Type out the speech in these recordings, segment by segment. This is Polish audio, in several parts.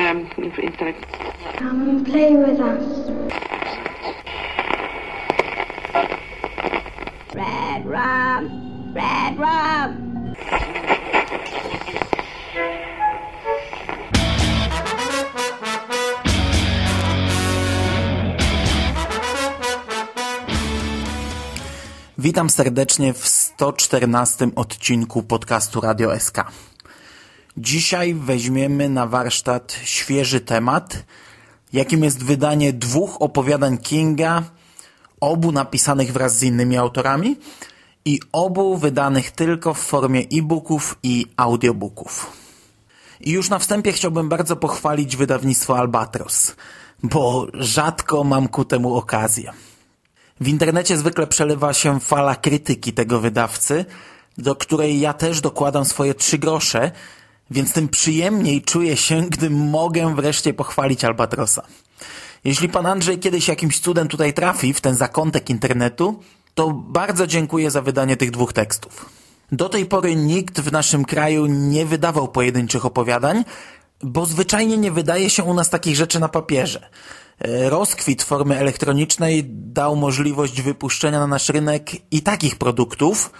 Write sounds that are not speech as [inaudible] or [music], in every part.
um, intellectual. Come and play with us. Red rum, red rum. Witam serdecznie w 114 odcinku podcastu Radio SK. Dzisiaj weźmiemy na warsztat świeży temat, jakim jest wydanie dwóch opowiadań Kinga, obu napisanych wraz z innymi autorami i obu wydanych tylko w formie e-booków i audiobooków. I już na wstępie chciałbym bardzo pochwalić wydawnictwo Albatros, bo rzadko mam ku temu okazję. W internecie zwykle przelewa się fala krytyki tego wydawcy, do której ja też dokładam swoje trzy grosze, więc tym przyjemniej czuję się, gdy mogę wreszcie pochwalić Albatrosa. Jeśli pan Andrzej kiedyś jakimś cudem tutaj trafi, w ten zakątek internetu, to bardzo dziękuję za wydanie tych dwóch tekstów. Do tej pory nikt w naszym kraju nie wydawał pojedynczych opowiadań, bo zwyczajnie nie wydaje się u nas takich rzeczy na papierze. Rozkwit formy elektronicznej dał możliwość wypuszczenia na nasz rynek i takich produktów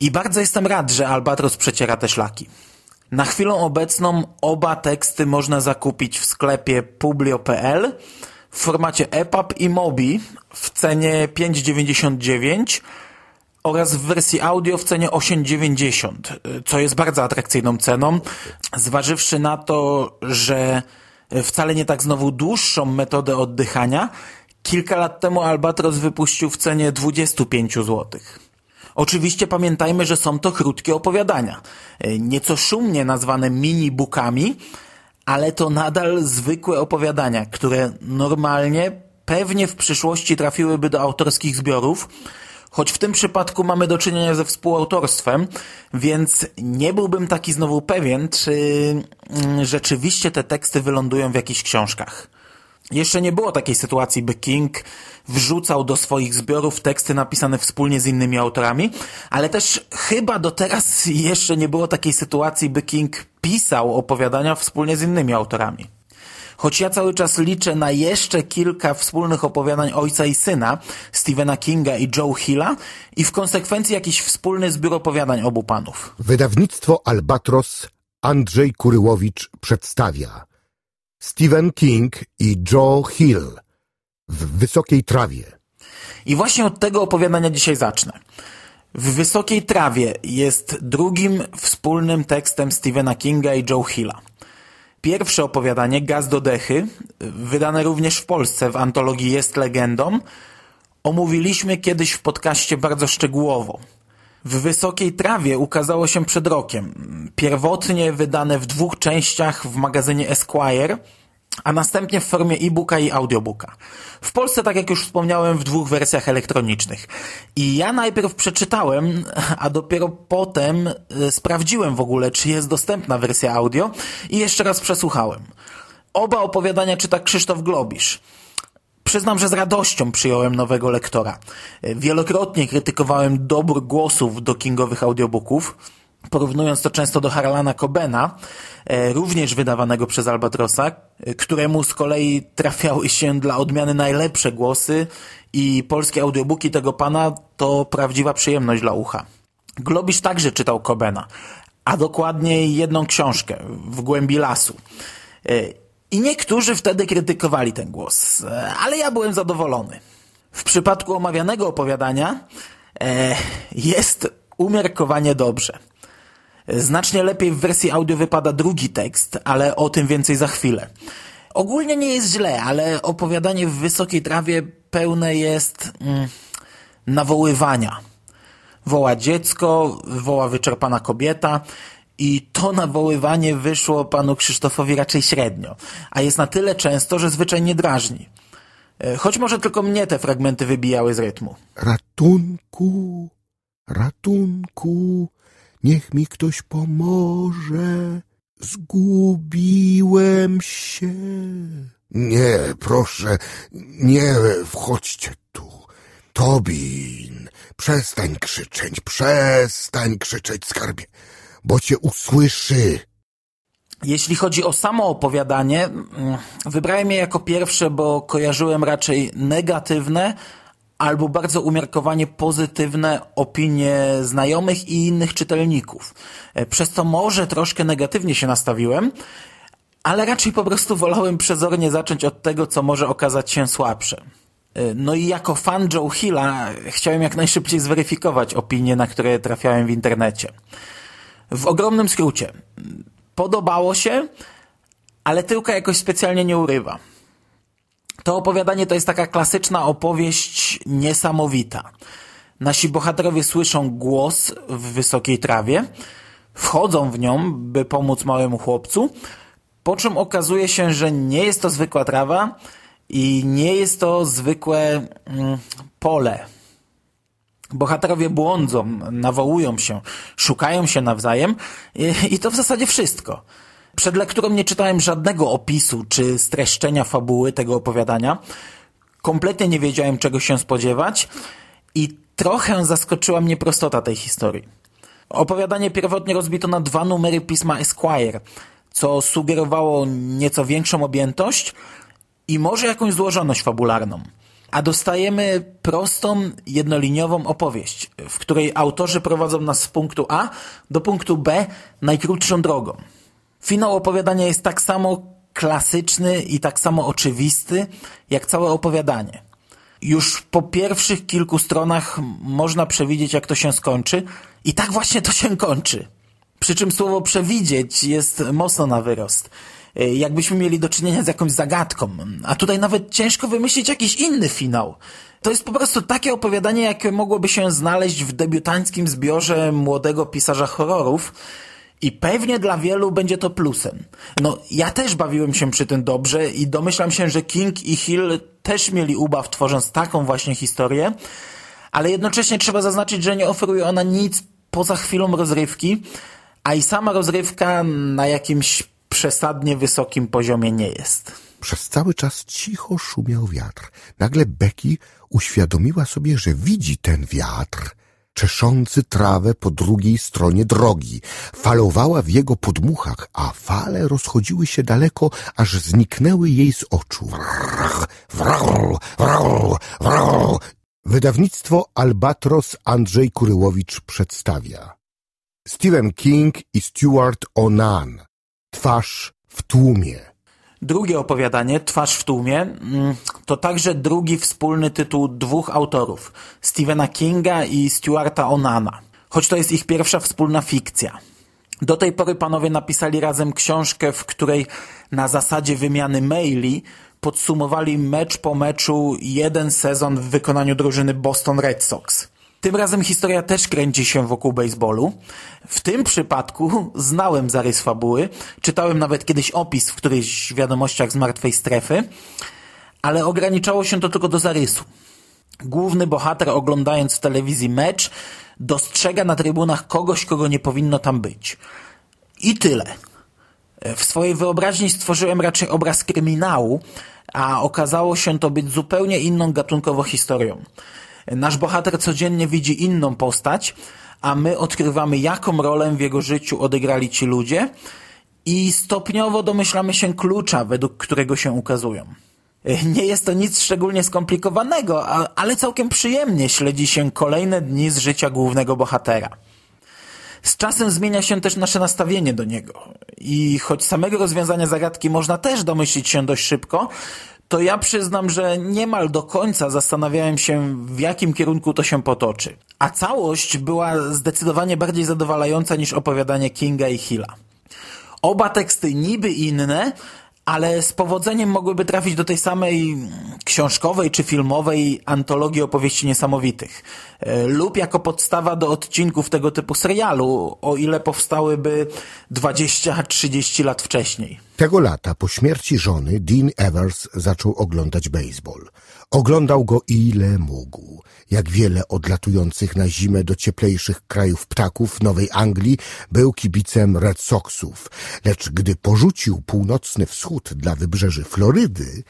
i bardzo jestem rad, że Albatros przeciera te szlaki. Na chwilę obecną oba teksty można zakupić w sklepie publio.pl w formacie EPUB i MOBI w cenie 5,99 oraz w wersji audio w cenie 8,90, co jest bardzo atrakcyjną ceną, zważywszy na to, że wcale nie tak znowu dłuższą metodę oddychania, kilka lat temu Albatros wypuścił w cenie 25 zł. Oczywiście pamiętajmy, że są to krótkie opowiadania, nieco szumnie nazwane mini-bookami, ale to nadal zwykłe opowiadania, które normalnie, pewnie w przyszłości trafiłyby do autorskich zbiorów, choć w tym przypadku mamy do czynienia ze współautorstwem, więc nie byłbym taki znowu pewien, czy mm, rzeczywiście te teksty wylądują w jakichś książkach. Jeszcze nie było takiej sytuacji, by King wrzucał do swoich zbiorów teksty napisane wspólnie z innymi autorami, ale też chyba do teraz [laughs] jeszcze nie było takiej sytuacji, by King pisał opowiadania wspólnie z innymi autorami. Choć ja cały czas liczę na jeszcze kilka wspólnych opowiadań ojca i syna, Stephena Kinga i Joe Hilla i w konsekwencji jakiś wspólny zbiór opowiadań obu panów. Wydawnictwo Albatros Andrzej Kuryłowicz przedstawia Stephen King i Joe Hill w Wysokiej Trawie. I właśnie od tego opowiadania dzisiaj zacznę. W Wysokiej Trawie jest drugim wspólnym tekstem Stephena Kinga i Joe Hilla. Pierwsze opowiadanie, Gaz do dechy, wydane również w Polsce w antologii Jest legendą, omówiliśmy kiedyś w podcaście bardzo szczegółowo. W Wysokiej Trawie ukazało się przed rokiem. Pierwotnie wydane w dwóch częściach w magazynie Esquire, a następnie w formie e-booka i audiobooka. W Polsce, tak jak już wspomniałem, w dwóch wersjach elektronicznych. I ja najpierw przeczytałem, a dopiero potem y, sprawdziłem w ogóle, czy jest dostępna wersja audio i jeszcze raz przesłuchałem. Oba opowiadania czyta Krzysztof Globisz. Przyznam, że z radością przyjąłem nowego lektora. Wielokrotnie krytykowałem dobór głosów do kingowych audiobooków, porównując to często do Harlana Cobena, również wydawanego przez Albatrosa, któremu z kolei trafiały się dla odmiany najlepsze głosy i polskie audiobooki tego pana to prawdziwa przyjemność dla ucha. Globisz także czytał Cobena, a dokładniej jedną książkę, W głębi lasu. I niektórzy wtedy krytykowali ten głos, ale ja byłem zadowolony. W przypadku omawianego opowiadania e, jest umiarkowanie dobrze. Znacznie lepiej w wersji audio wypada drugi tekst, ale o tym więcej za chwilę. Ogólnie nie jest źle, ale opowiadanie w wysokiej trawie pełne jest mm, nawoływania. Woła dziecko, woła wyczerpana kobieta i to nawoływanie wyszło panu Krzysztofowi raczej średnio, a jest na tyle często, że zwyczajnie drażni. Choć może tylko mnie te fragmenty wybijały z rytmu. Ratunku, ratunku, niech mi ktoś pomoże. Zgubiłem się. Nie, proszę, nie wchodźcie tu. Tobin, przestań krzyczeć, przestań krzyczeć, skarbie, bo cię usłyszy. Jeśli chodzi o samo opowiadanie, mm, wybrałem je jako pierwsze, bo kojarzyłem raczej negatywne albo bardzo umiarkowanie pozytywne opinie znajomych i innych czytelników. E, przez to może troszkę negatywnie się nastawiłem, ale raczej po prostu wolałem przezornie zacząć od tego, co może okazać się słabsze. E, no i jako fan Joe Hilla chciałem jak najszybciej zweryfikować opinie, na które trafiałem w internecie. W ogromnym skrócie. Podobało się, ale tyłka jakoś specjalnie nie urywa. To opowiadanie to jest taka klasyczna opowieść niesamowita. Nasi bohaterowie słyszą głos w wysokiej trawie, wchodzą w nią, by pomóc małemu chłopcu, po czym okazuje się, że nie jest to zwykła trawa i nie jest to zwykłe mm, pole. Bohaterowie błądzą, nawołują się, szukają się nawzajem i, i to w zasadzie wszystko. Przed lekturą nie czytałem żadnego opisu czy streszczenia fabuły tego opowiadania. Kompletnie nie wiedziałem, czego się spodziewać i trochę zaskoczyła mnie prostota tej historii. Opowiadanie pierwotnie rozbito na dwa numery pisma Esquire, co sugerowało nieco większą objętość i może jakąś złożoność fabularną. A dostajemy prostą, jednoliniową opowieść, w której autorzy prowadzą nas z punktu A do punktu B najkrótszą drogą. Finał opowiadania jest tak samo klasyczny i tak samo oczywisty, jak całe opowiadanie. Już po pierwszych kilku stronach można przewidzieć, jak to się skończy i tak właśnie to się kończy. Przy czym słowo przewidzieć jest mocno na wyrost. Jakbyśmy mieli do czynienia z jakąś zagadką, a tutaj nawet ciężko wymyślić jakiś inny finał. To jest po prostu takie opowiadanie, jakie mogłoby się znaleźć w debiutanckim zbiorze młodego pisarza horrorów, i pewnie dla wielu będzie to plusem. No, ja też bawiłem się przy tym dobrze i domyślam się, że King i Hill też mieli ubaw tworząc taką właśnie historię, ale jednocześnie trzeba zaznaczyć, że nie oferuje ona nic poza chwilą rozrywki, a i sama rozrywka na jakimś przesadnie wysokim poziomie nie jest. Przez cały czas cicho szumiał wiatr. Nagle Becky uświadomiła sobie, że widzi ten wiatr – czeszący trawę po drugiej stronie drogi. Falowała w jego podmuchach, a fale rozchodziły się daleko, aż zniknęły jej z oczu. Wrrr, wrrr, wrrr. Wydawnictwo Albatros Andrzej Kuryłowicz przedstawia Stephen King i Stuart Onan Twarz w tłumie Drugie opowiadanie, Twarz w tłumie, mm, to także drugi wspólny tytuł dwóch autorów, Stephena Kinga i Stuarta Onana, choć to jest ich pierwsza wspólna fikcja. Do tej pory panowie napisali razem książkę, w której na zasadzie wymiany maili podsumowali mecz po meczu jeden sezon w wykonaniu drużyny Boston Red Sox. Tym razem historia też kręci się wokół baseballu. W tym przypadku znałem zarys fabuły, czytałem nawet kiedyś opis w którychś wiadomościach z martwej strefy, ale ograniczało się to tylko do zarysu. Główny bohater oglądając w telewizji mecz dostrzega na trybunach kogoś, kogo nie powinno tam być. I tyle. W swojej wyobraźni stworzyłem raczej obraz kryminału, a okazało się to być zupełnie inną gatunkowo historią. Nasz bohater codziennie widzi inną postać, a my odkrywamy, jaką rolę w jego życiu odegrali ci ludzie i stopniowo domyślamy się klucza, według którego się ukazują. Nie jest to nic szczególnie skomplikowanego, ale całkiem przyjemnie śledzi się kolejne dni z życia głównego bohatera. Z czasem zmienia się też nasze nastawienie do niego. I choć samego rozwiązania zagadki można też domyślić się dość szybko, to ja przyznam, że niemal do końca zastanawiałem się, w jakim kierunku to się potoczy. A całość była zdecydowanie bardziej zadowalająca niż opowiadanie Kinga i Hilla. Oba teksty niby inne, ale z powodzeniem mogłyby trafić do tej samej książkowej czy filmowej antologii opowieści niesamowitych e, lub jako podstawa do odcinków tego typu serialu, o ile powstałyby 20-30 lat wcześniej. Tego lata po śmierci żony Dean Evers zaczął oglądać baseball. Oglądał go ile mógł. Jak wiele odlatujących na zimę do cieplejszych krajów ptaków Nowej Anglii był kibicem Red Soxów, lecz gdy porzucił północny wschód dla wybrzeży Florydy,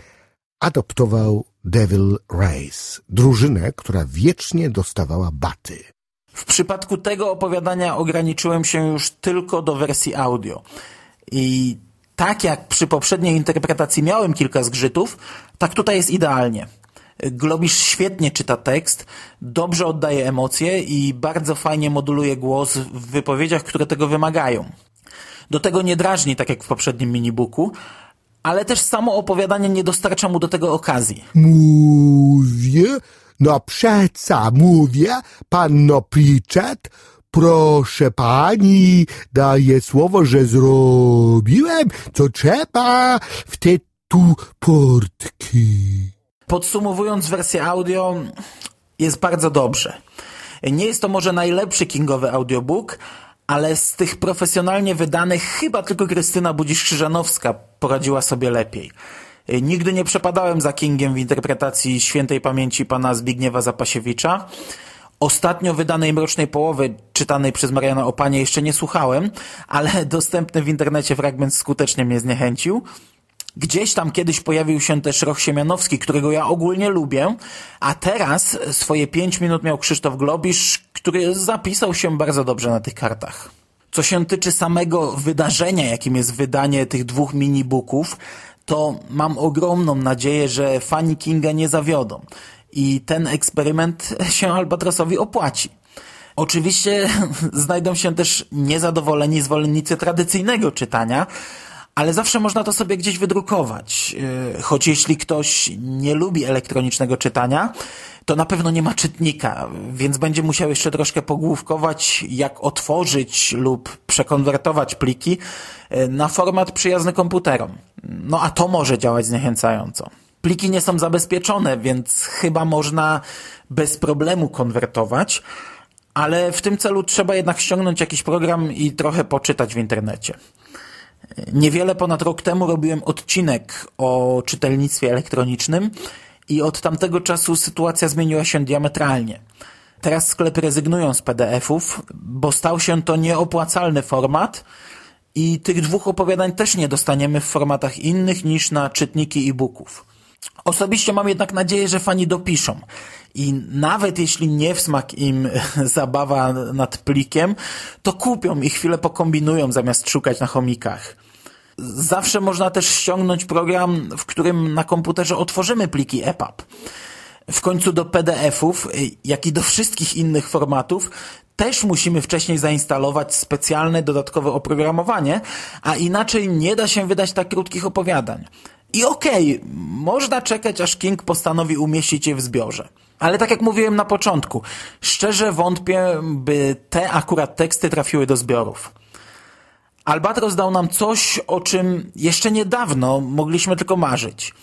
adoptował Devil Race, drużynę, która wiecznie dostawała baty. W przypadku tego opowiadania ograniczyłem się już tylko do wersji audio. I tak jak przy poprzedniej interpretacji miałem kilka zgrzytów, tak tutaj jest idealnie. Globisz świetnie czyta tekst, dobrze oddaje emocje i bardzo fajnie moduluje głos w wypowiedziach, które tego wymagają. Do tego nie drażni, tak jak w poprzednim minibooku, ale też samo opowiadanie nie dostarcza mu do tego okazji. Mówię, no przeca mówię, panno Pritchett, proszę pani, daję słowo, że zrobiłem, co trzeba w te tu portki. Podsumowując wersję audio, jest bardzo dobrze. Nie jest to może najlepszy kingowy audiobook, ale z tych profesjonalnie wydanych chyba tylko Krystyna Budzisz-Krzyżanowska poradziła sobie lepiej. Nigdy nie przepadałem za Kingiem w interpretacji świętej pamięci pana Zbigniewa Zapasiewicza. Ostatnio wydanej Mrocznej Połowy, czytanej przez Mariana Opanie, jeszcze nie słuchałem, ale dostępny w internecie fragment skutecznie mnie zniechęcił. Gdzieś tam kiedyś pojawił się też Roch Siemianowski, którego ja ogólnie lubię, a teraz swoje pięć minut miał Krzysztof Globisz, który zapisał się bardzo dobrze na tych kartach. Co się tyczy samego wydarzenia, jakim jest wydanie tych dwóch minibooków, to mam ogromną nadzieję, że fani Kinga nie zawiodą i ten eksperyment [laughs] się Albatrosowi opłaci. Oczywiście [laughs] znajdą się też niezadowoleni zwolennicy tradycyjnego czytania, ale zawsze można to sobie gdzieś wydrukować. Yy, choć jeśli ktoś nie lubi elektronicznego czytania, to na pewno nie ma czytnika, więc będzie musiał jeszcze troszkę pogłówkować, jak otworzyć lub przekonwertować pliki yy, na format przyjazny komputerom. No a to może działać zniechęcająco. Pliki nie są zabezpieczone, więc chyba można bez problemu konwertować, ale w tym celu trzeba jednak ściągnąć jakiś program i trochę poczytać w internecie. Niewiele ponad rok temu robiłem odcinek o czytelnictwie elektronicznym i od tamtego czasu sytuacja zmieniła się diametralnie. Teraz sklepy rezygnują z PDF-ów, bo stał się to nieopłacalny format i tych dwóch opowiadań też nie dostaniemy w formatach innych niż na czytniki e-booków. Osobiście mam jednak nadzieję, że fani dopiszą. I nawet jeśli nie w smak im [laughs] zabawa nad plikiem, to kupią i chwilę pokombinują zamiast szukać na chomikach. Zawsze można też ściągnąć program, w którym na komputerze otworzymy pliki EPUB. W końcu do PDF-ów, jak i do wszystkich innych formatów, też musimy wcześniej zainstalować specjalne dodatkowe oprogramowanie, a inaczej nie da się wydać tak krótkich opowiadań. I okej, okay, można czekać, aż King postanowi umieścić je w zbiorze. Ale tak jak mówiłem na początku, szczerze wątpię, by te akurat teksty trafiły do zbiorów. Albatros dał nam coś, o czym jeszcze niedawno mogliśmy tylko marzyć.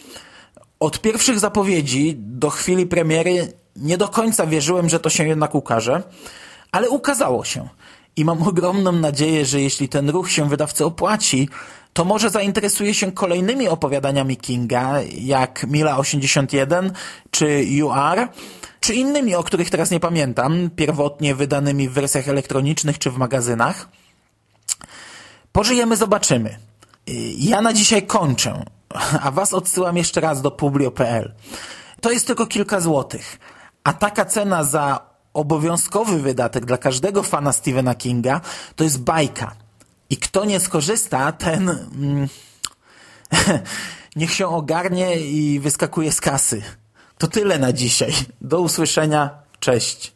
Od pierwszych zapowiedzi do chwili premiery nie do końca wierzyłem, że to się jednak ukaże, ale ukazało się. I mam ogromną nadzieję, że jeśli ten ruch się wydawcy opłaci, to może zainteresuje się kolejnymi opowiadaniami Kinga, jak Mila 81 czy UR, czy innymi, o których teraz nie pamiętam, pierwotnie wydanymi w wersjach elektronicznych czy w magazynach. Pożyjemy, zobaczymy. Ja na dzisiaj kończę, a Was odsyłam jeszcze raz do publio.pl. To jest tylko kilka złotych, a taka cena za obowiązkowy wydatek dla każdego fana Stephena Kinga to jest bajka. I kto nie skorzysta, ten mm, [laughs] niech się ogarnie i wyskakuje z kasy. To tyle na dzisiaj. Do usłyszenia. Cześć.